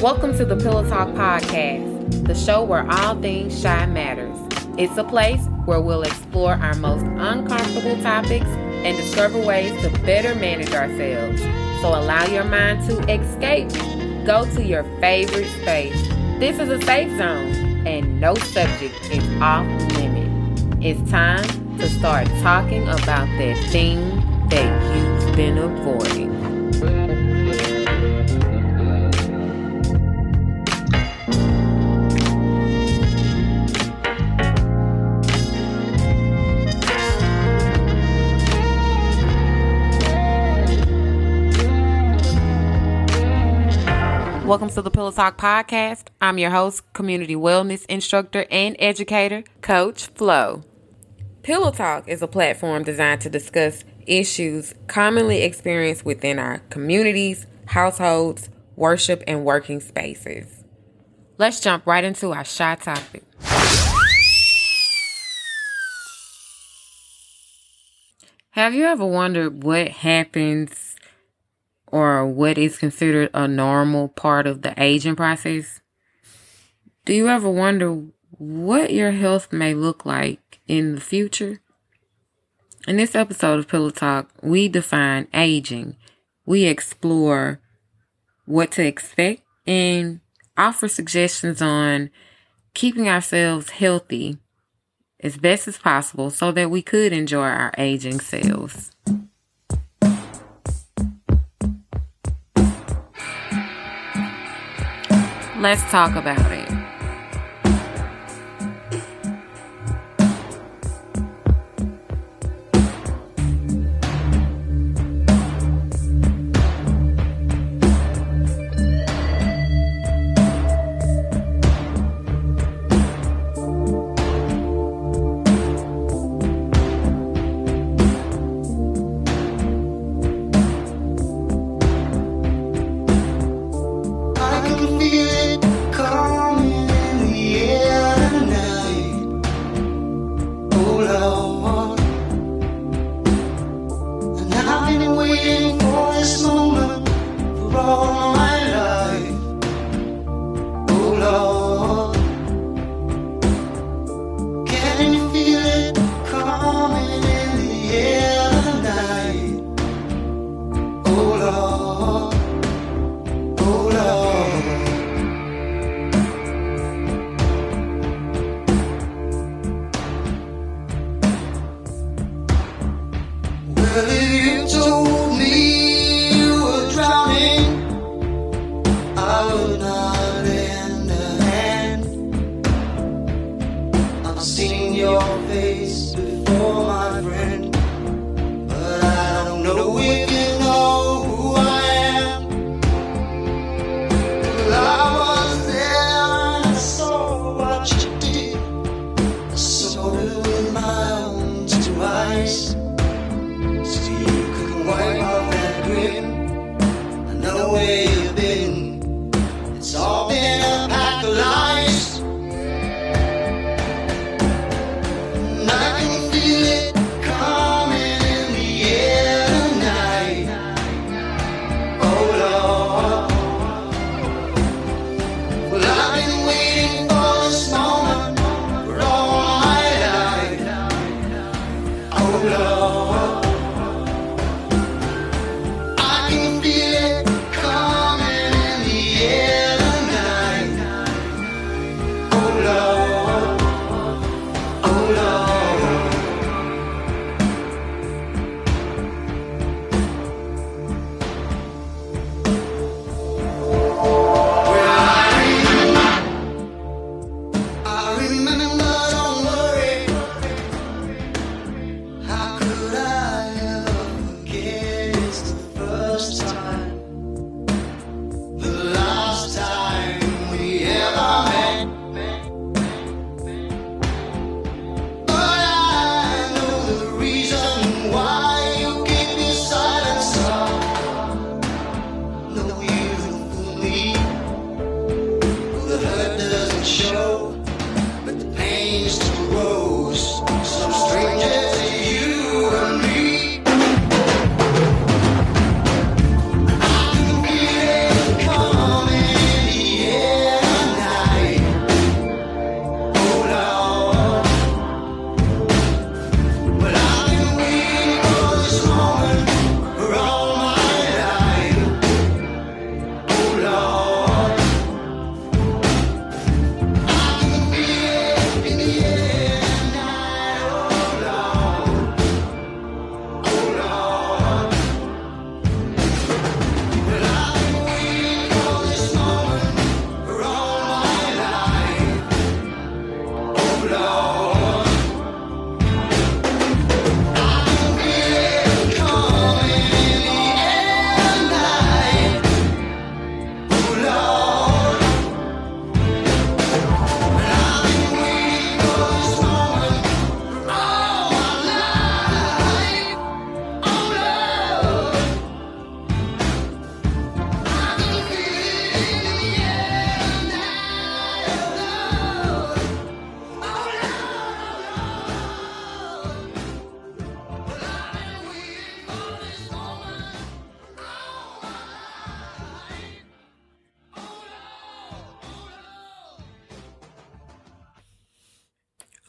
Welcome to the Pillow Talk Podcast, the show where all things shy matters. It's a place where we'll explore our most uncomfortable topics and discover ways to better manage ourselves. So allow your mind to escape. Go to your favorite space. This is a safe zone, and no subject is off limit. It's time to start talking about that thing that you've been avoiding. Welcome to the Pillow Talk Podcast. I'm your host, community wellness instructor and educator, Coach Flo. Pillow Talk is a platform designed to discuss issues commonly experienced within our communities, households, worship, and working spaces. Let's jump right into our shy topic. Have you ever wondered what happens or what is considered a normal part of the aging process? Do you ever wonder what your health may look like in the future? In this episode of Pillow Talk, we define aging. We explore what to expect and offer suggestions on keeping ourselves healthy as best as possible so that we could enjoy our aging selves. Let's talk about it.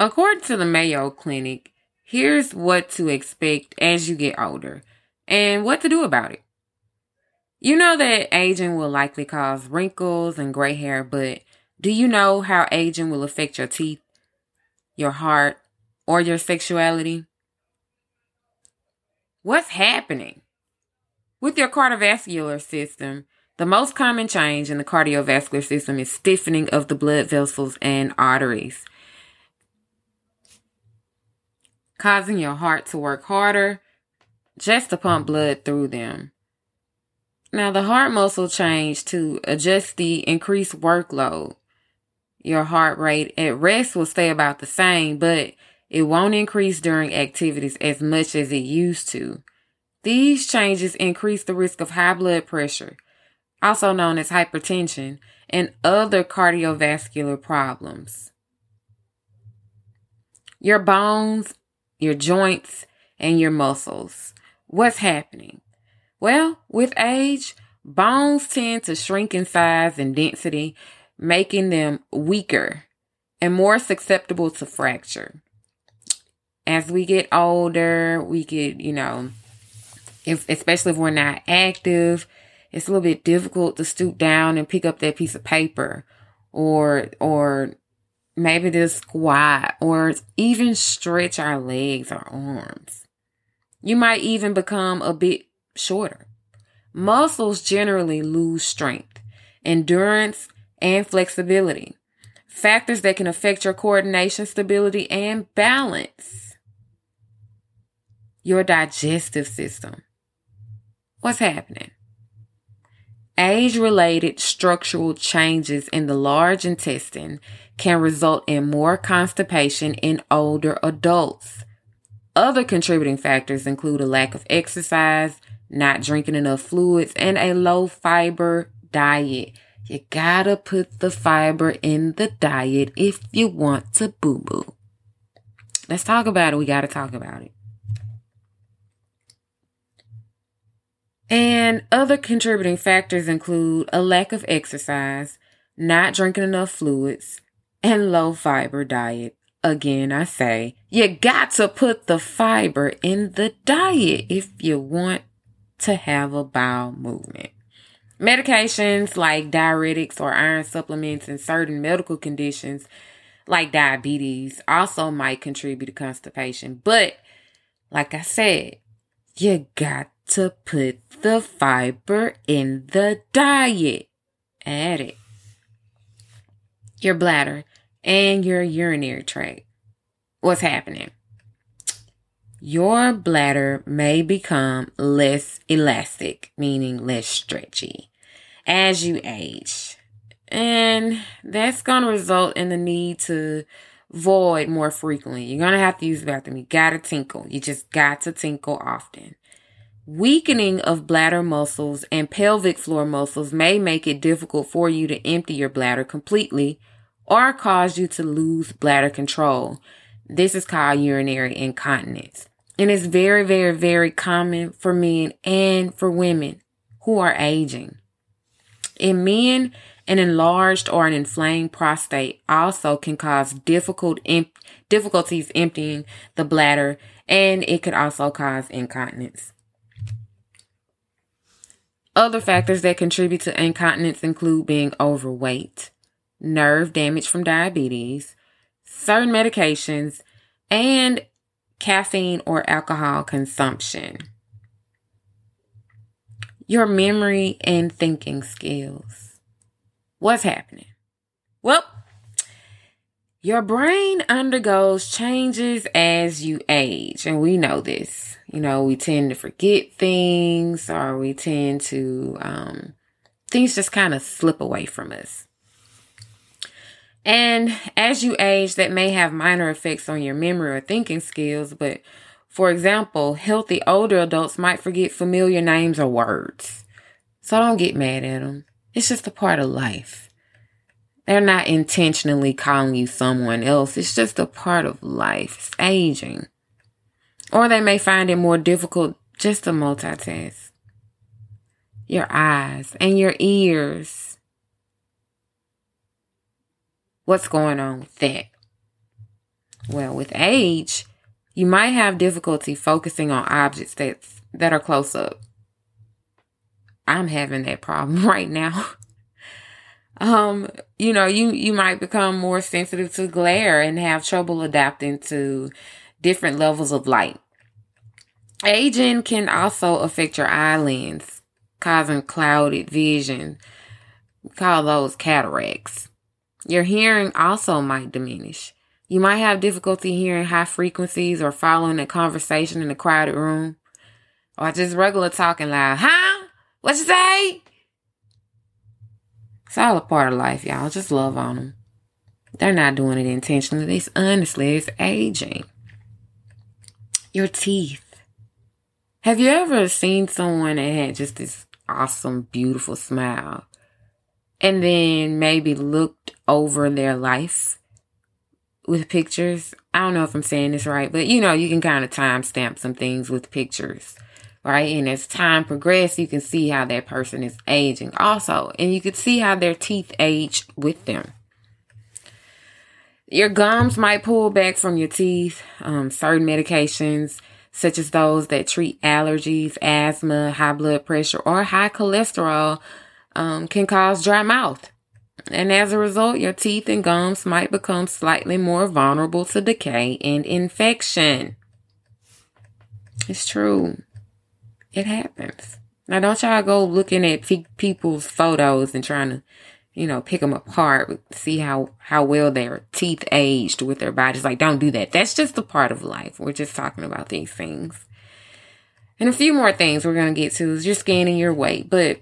According to the Mayo Clinic, here's what to expect as you get older and what to do about it. You know that aging will likely cause wrinkles and gray hair, but do you know how aging will affect your teeth, your heart, or your sexuality? What's happening? With your cardiovascular system, the most common change in the cardiovascular system is stiffening of the blood vessels and arteries, causing your heart to work harder just to pump blood through them. Now, the heart muscle change to adjust the increased workload. Your heart rate at rest will stay about the same, but it won't increase during activities as much as it used to. These changes increase the risk of high blood pressure, also known as hypertension, and other cardiovascular problems. Your bones, your joints, and your muscles. What's happening? Well, with age, bones tend to shrink in size and density, making them weaker and more susceptible to fracture. As we get older, we get, you know, if, especially if we're not active, it's a little bit difficult to stoop down and pick up that piece of paper or, or maybe just squat or even stretch our legs or arms. You might even become a bit shorter. Muscles generally lose strength, endurance, and flexibility. Factors that can affect your coordination, stability, and balance. Your digestive system. What's happening? Age related structural changes in the large intestine can result in more constipation in older adults. Other contributing factors include a lack of exercise, not drinking enough fluids, and a low fiber diet. You gotta put the fiber in the diet if you want to boo boo. Let's talk about it. We gotta talk about it. And other contributing factors include a lack of exercise, not drinking enough fluids, and low fiber diet. Again, I say you got to put the fiber in the diet if you want to have a bowel movement. Medications like diuretics or iron supplements and certain medical conditions like diabetes also might contribute to constipation. But like I said, you got to put the fiber in the diet. Add it. Your bladder and your urinary tract. What's happening? your bladder may become less elastic, meaning less stretchy, as you age. And that's going to result in the need to void more frequently. You're going to have to use the bathroom. You got to tinkle. You just got to tinkle often. Weakening of bladder muscles and pelvic floor muscles may make it difficult for you to empty your bladder completely or cause you to lose bladder control. This is called urinary incontinence. And it's very, very, very common for men and for women who are aging. In men, an enlarged or an inflamed prostate also can cause difficult difficulties emptying the bladder, and it could also cause incontinence. Other factors that contribute to incontinence include being overweight, nerve damage from diabetes, certain medications, and caffeine or alcohol consumption, your memory and thinking skills. What's happening? Well, your brain undergoes changes as you age, and we know this. You know, we tend to forget things, or we tend to, um, things just kind of slip away from us. And as you age, that may have minor effects on your memory or thinking skills. But for example, healthy older adults might forget familiar names or words. So don't get mad at them. It's just a part of life. They're not intentionally calling you someone else. It's just a part of life. It's aging. Or they may find it more difficult just to multitask. Your eyes and your ears What's going on with that? Well, with age, you might have difficulty focusing on objects that that are close up. I'm having that problem right now. um, you know, you you might become more sensitive to glare and have trouble adapting to different levels of light. Aging can also affect your eye lens, causing clouded vision. We call those cataracts. Your hearing also might diminish. You might have difficulty hearing high frequencies or following a conversation in a crowded room. Or just regular talking loud. Huh? What you say? It's all a part of life, y'all. Just love on them. They're not doing it intentionally. It's honestly, it's aging. Your teeth. Have you ever seen someone that had just this awesome, beautiful smile and then maybe looked over their life with pictures? I don't know if I'm saying this right, but you know, you can kind of timestamp some things with pictures, right? And as time progresses, you can see how that person is aging also, and you can see how their teeth age with them. Your gums might pull back from your teeth, um, certain medications such as those that treat allergies, asthma, high blood pressure, or high cholesterol, um, can cause dry mouth. And as a result, your teeth and gums might become slightly more vulnerable to decay and infection. It's true. It happens. Now, don't y'all go looking at people's photos and trying to you know, pick them apart, see how, how well their teeth aged with their bodies. Like, don't do that. That's just a part of life. We're just talking about these things. And a few more things we're going to get to is your skin and your weight. But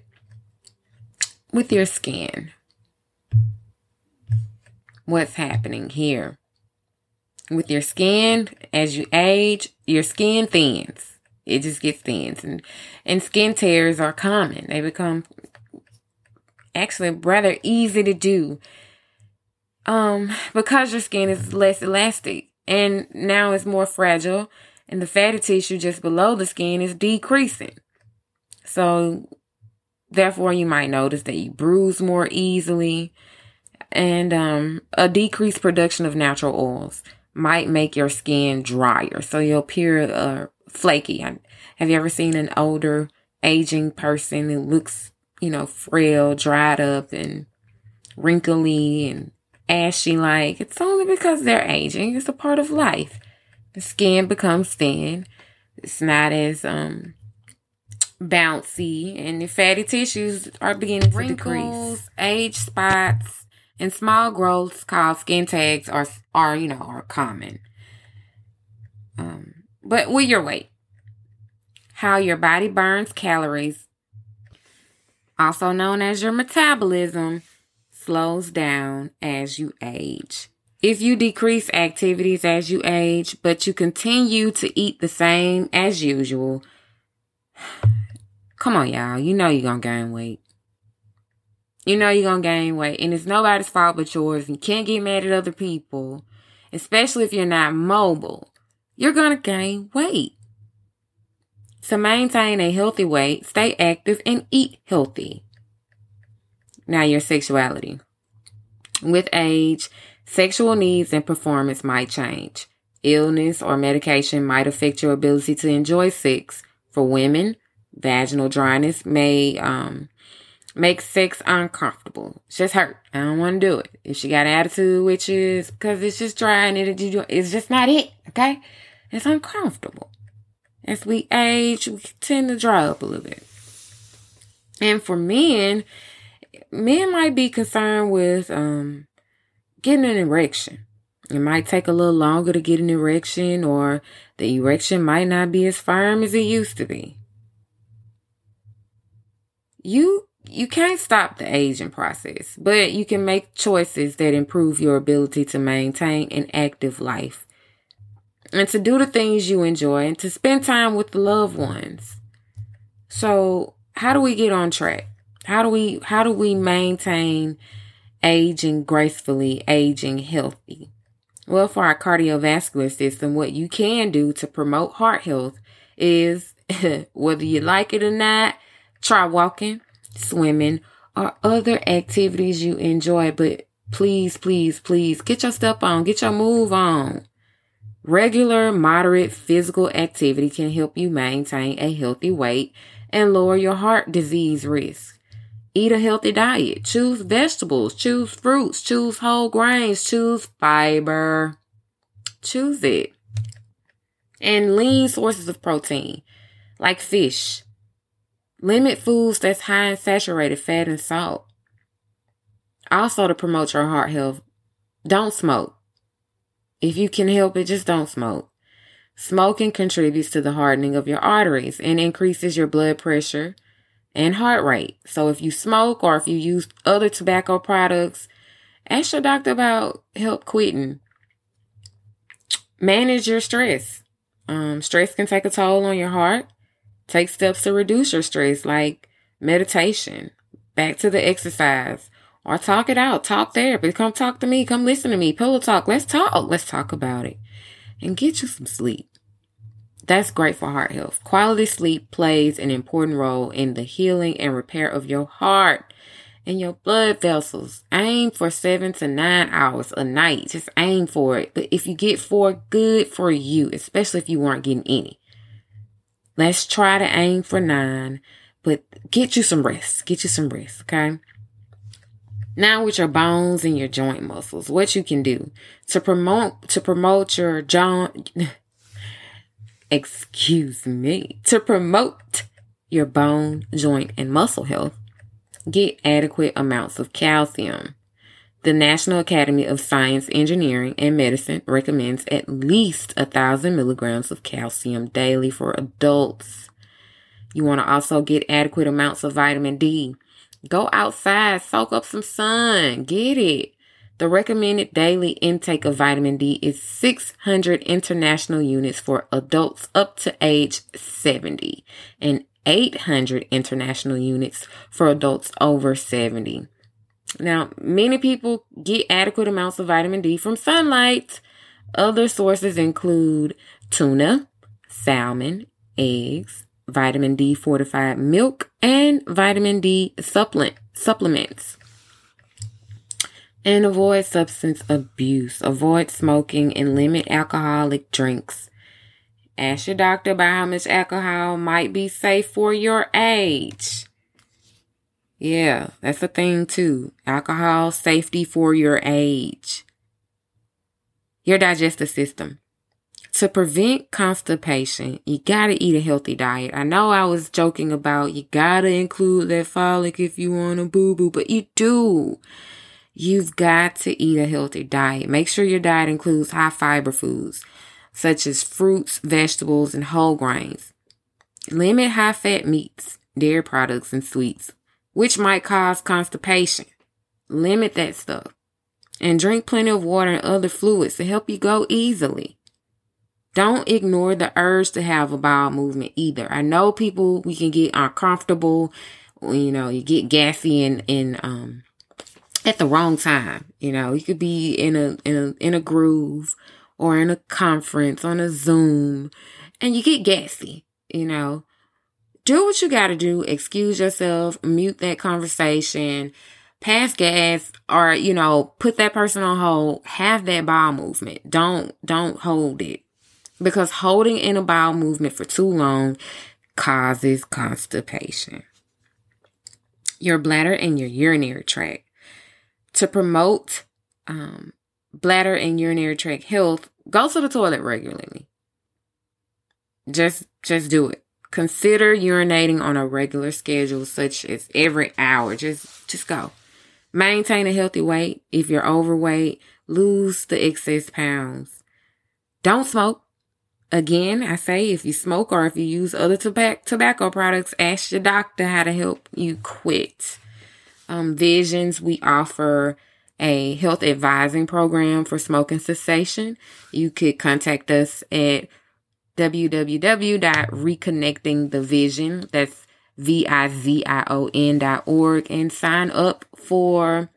with your skin, what's happening here? With your skin, as you age, your skin thins. It just gets thins. And, and skin tears are common. They become actually rather easy to do. Um because your skin is less elastic and now it's more fragile and the fatty tissue just below the skin is decreasing. So therefore you might notice that you bruise more easily and um, a decreased production of natural oils might make your skin drier. So you'll appear uh, flaky. Have you ever seen an older aging person who looks you know, frail, dried up, and wrinkly and ashy like. It's only because they're aging. It's a part of life. The skin becomes thin. It's not as um bouncy, and the fatty tissues are beginning to Wrinkles, decrease. Age spots and small growths called skin tags are are you know are common. Um, but with your weight, how your body burns calories also known as your metabolism, slows down as you age. If you decrease activities as you age, but you continue to eat the same as usual, come on, y'all. You know you're going to gain weight. You know you're going to gain weight, and it's nobody's fault but yours. And you can't get mad at other people, especially if you're not mobile. You're going to gain weight. To maintain a healthy weight, stay active and eat healthy. Now, your sexuality. With age, sexual needs and performance might change. Illness or medication might affect your ability to enjoy sex. For women, vaginal dryness may um, make sex uncomfortable. It's just hurt. I don't want to do it. If she got an attitude, which is because it's just dry and it, it's just not it. Okay, it's uncomfortable. As we age, we tend to dry up a little bit. And for men, men might be concerned with um, getting an erection. It might take a little longer to get an erection, or the erection might not be as firm as it used to be. You you can't stop the aging process, but you can make choices that improve your ability to maintain an active life and to do the things you enjoy and to spend time with the loved ones. So, how do we get on track? How do we how do we maintain aging gracefully, aging healthy? Well, for our cardiovascular system, what you can do to promote heart health is whether you like it or not, try walking, swimming, or other activities you enjoy, but please, please, please get your step on, get your move on. Regular, moderate physical activity can help you maintain a healthy weight and lower your heart disease risk. Eat a healthy diet. Choose vegetables, choose fruits, choose whole grains, choose fiber. Choose it. And lean sources of protein, like fish. Limit foods that's high in saturated fat and salt. Also, to promote your heart health, don't smoke. If you can help it, just don't smoke. Smoking contributes to the hardening of your arteries and increases your blood pressure and heart rate. So if you smoke or if you use other tobacco products, ask your doctor about help quitting. Manage your stress. Um, stress can take a toll on your heart. Take steps to reduce your stress, like meditation, back to the exercise, or talk it out. Talk therapy. Come talk to me. Come listen to me. Pillow talk. Let's talk. Let's talk about it. And get you some sleep. That's great for heart health. Quality sleep plays an important role in the healing and repair of your heart and your blood vessels. Aim for seven to nine hours a night. Just aim for it. But if you get four, good for you, especially if you weren't getting any. Let's try to aim for nine, but get you some rest. Get you some rest, okay? Now with your bones and your joint muscles, what you can do to promote to promote your joint excuse me, to promote your bone, joint, and muscle health, get adequate amounts of calcium. The National Academy of Science, Engineering, and Medicine recommends at least a thousand milligrams of calcium daily for adults. You want to also get adequate amounts of vitamin D. Go outside, soak up some sun, get it. The recommended daily intake of vitamin D is 600 international units for adults up to age 70 and 800 international units for adults over 70. Now, many people get adequate amounts of vitamin D from sunlight. Other sources include tuna, salmon, eggs, vitamin D fortified milk, and vitamin D supplement supplements. And avoid substance abuse. Avoid smoking and limit alcoholic drinks. Ask your doctor about how much alcohol might be safe for your age. Yeah, that's a thing too. Alcohol safety for your age. Your digestive system. To prevent constipation, you gotta eat a healthy diet. I know I was joking about you gotta include that folic if you want a boo boo, but you do. You've got to eat a healthy diet. Make sure your diet includes high fiber foods such as fruits, vegetables, and whole grains. Limit high fat meats, dairy products, and sweets, which might cause constipation. Limit that stuff. And drink plenty of water and other fluids to help you go easily. Don't ignore the urge to have a bowel movement either. I know people, we can get uncomfortable, you know, you get gassy and, and, um, at the wrong time. You know, you could be in a in a in a groove or in a conference on a Zoom and you get gassy, you know. Do what you got to do, excuse yourself, mute that conversation, pass gas or you know, put that person on hold, have that bowel movement. Don't don't hold it. Because holding in a bowel movement for too long causes constipation. Your bladder and your urinary tract to promote um, bladder and urinary tract health, go to the toilet regularly. Just just do it. Consider urinating on a regular schedule, such as every hour. Just just go. Maintain a healthy weight. If you're overweight, lose the excess pounds. Don't smoke. Again, I say if you smoke or if you use other tobacco tobacco products, ask your doctor how to help you quit um, Visions, we offer a health advising program for smoking cessation. You could contact us at www.reconnectingthevizion. That's V-I-Z-I-O-N dot org and sign up for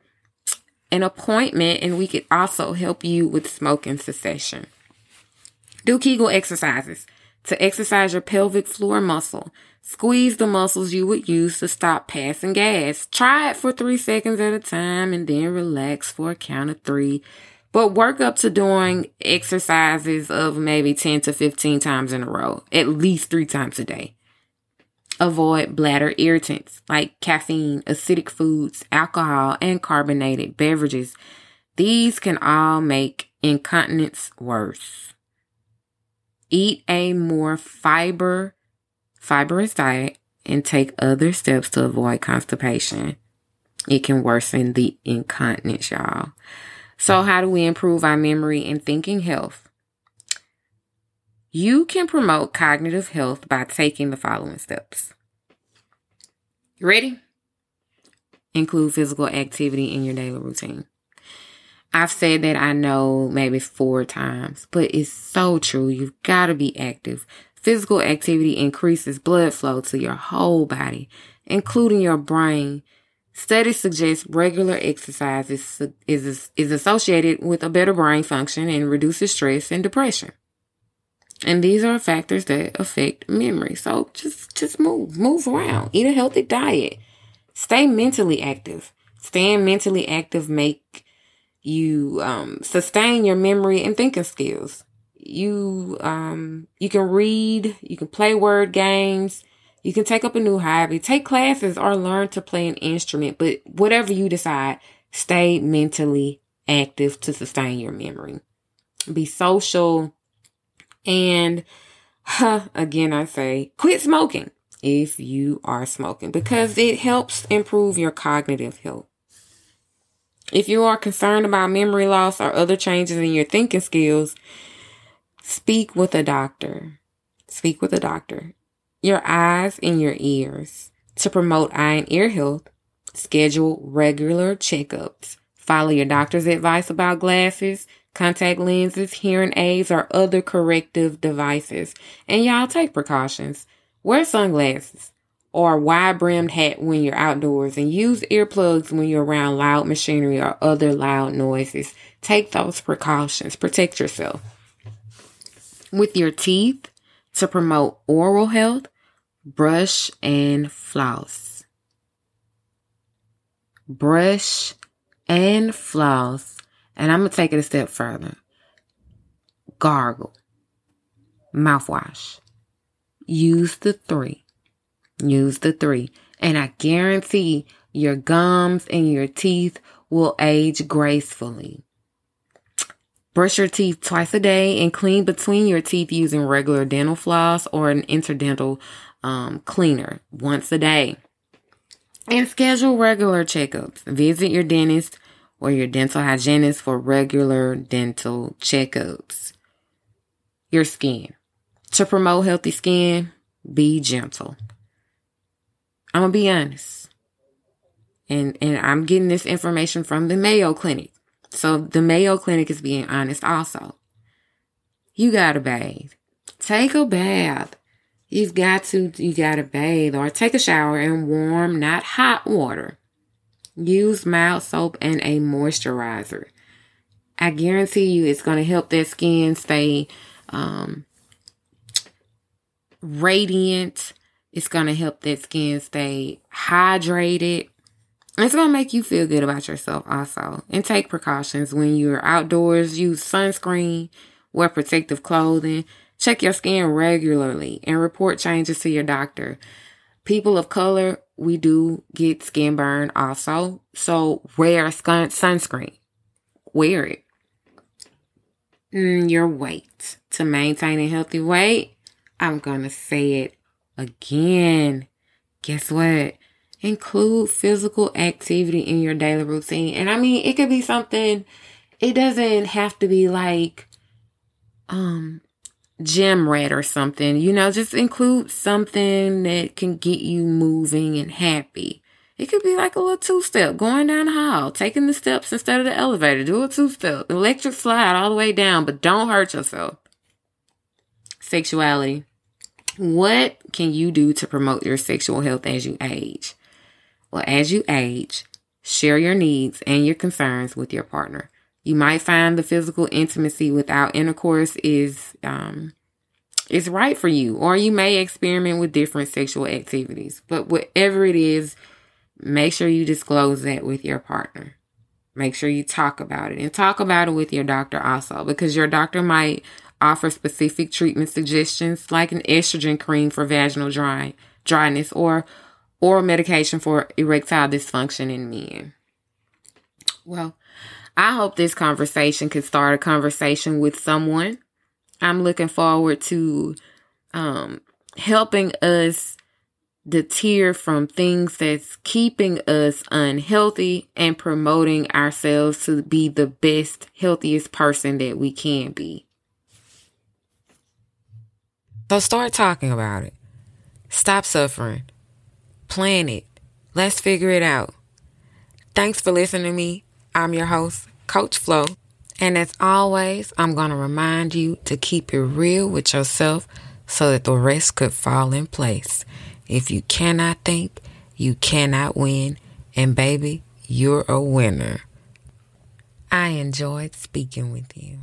an appointment and we could also help you with smoking cessation. Do Kegel exercises to exercise your pelvic floor muscle. Squeeze the muscles you would use to stop passing gas. Try it for three seconds at a time and then relax for a count of three. But work up to doing exercises of maybe 10 to 15 times in a row, at least three times a day. Avoid bladder irritants like caffeine, acidic foods, alcohol, and carbonated beverages. These can all make incontinence worse. Eat a more fiber, fibrous diet and take other steps to avoid constipation. It can worsen the incontinence, y'all. So, how do we improve our memory and thinking health? You can promote cognitive health by taking the following steps. You ready? Include physical activity in your daily routine. I've said that I know maybe four times, but it's so true. You've got to be active. Physical activity increases blood flow to your whole body, including your brain. Studies suggest regular exercise is, is, is associated with a better brain function and reduces stress and depression. And these are factors that affect memory. So just, just move, move around, eat a healthy diet, stay mentally active. Staying mentally active make you um, sustain your memory and thinking skills. You um, you can read, you can play word games, you can take up a new hobby, take classes, or learn to play an instrument. But whatever you decide, stay mentally active to sustain your memory. Be social, and huh, again, I say quit smoking if you are smoking because it helps improve your cognitive health. If you are concerned about memory loss or other changes in your thinking skills, speak with a doctor. Speak with a doctor. Your eyes and your ears. To promote eye and ear health, schedule regular checkups. Follow your doctor's advice about glasses, contact lenses, hearing aids, or other corrective devices. And y'all take precautions. Wear sunglasses or wide brimmed hat when you're outdoors and use earplugs when you're around loud machinery or other loud noises. Take those precautions. Protect yourself. With your teeth to promote oral health, brush and floss. Brush and floss. And I'm going to take it a step further. Gargle. Mouthwash. Use the three Use the three. And I guarantee your gums and your teeth will age gracefully. Brush your teeth twice a day and clean between your teeth using regular dental floss or an interdental um, cleaner once a day. And schedule regular checkups. Visit your dentist or your dental hygienist for regular dental checkups. Your skin. To promote healthy skin, be gentle. I'm gonna be honest. And and I'm getting this information from the Mayo Clinic. So the Mayo Clinic is being honest also. You gotta bathe. Take a bath. You've got to you gotta bathe or take a shower in warm, not hot water. Use mild soap and a moisturizer. I guarantee you it's gonna help that skin stay um radiant it's going to help that skin stay hydrated. It's going to make you feel good about yourself also. And take precautions when you're outdoors. Use sunscreen, wear protective clothing, check your skin regularly, and report changes to your doctor. People of color, we do get skin burn also. So wear sunscreen. Wear it. Mm, your weight. To maintain a healthy weight, I'm going to say it Again, guess what? Include physical activity in your daily routine. And I mean, it could be something, it doesn't have to be like, um, gym rat or something. You know, just include something that can get you moving and happy. It could be like a little two step going down the hall, taking the steps instead of the elevator. Do a two step, electric slide all the way down, but don't hurt yourself. Sexuality. What can you do to promote your sexual health as you age? Well, as you age, share your needs and your concerns with your partner. You might find the physical intimacy without intercourse is um, is right for you, or you may experiment with different sexual activities. But whatever it is, make sure you disclose that with your partner. Make sure you talk about it and talk about it with your doctor also because your doctor might offer specific treatment suggestions like an estrogen cream for vaginal dry, dryness or oral medication for erectile dysfunction in men. Well, I hope this conversation could start a conversation with someone. I'm looking forward to um, helping us deter from things that's keeping us unhealthy and promoting ourselves to be the best, healthiest person that we can be. So start talking about it. Stop suffering. Plan it. Let's figure it out. Thanks for listening to me. I'm your host, Coach Flo. And as always, I'm going to remind you to keep it real with yourself so that the rest could fall in place. If you cannot think, you cannot win. And baby, you're a winner. I enjoyed speaking with you.